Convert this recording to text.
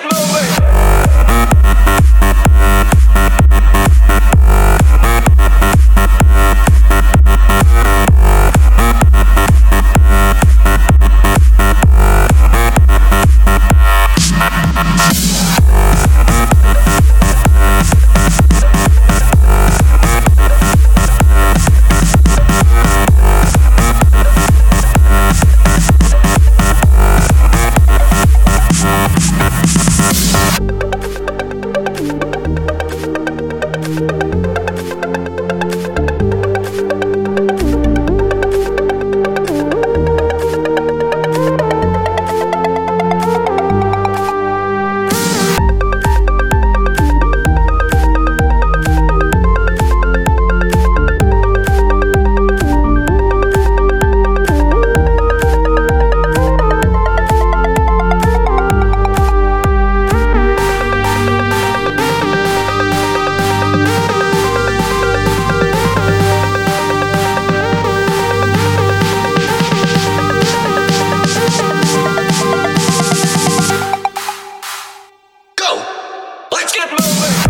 get my way. shit moving.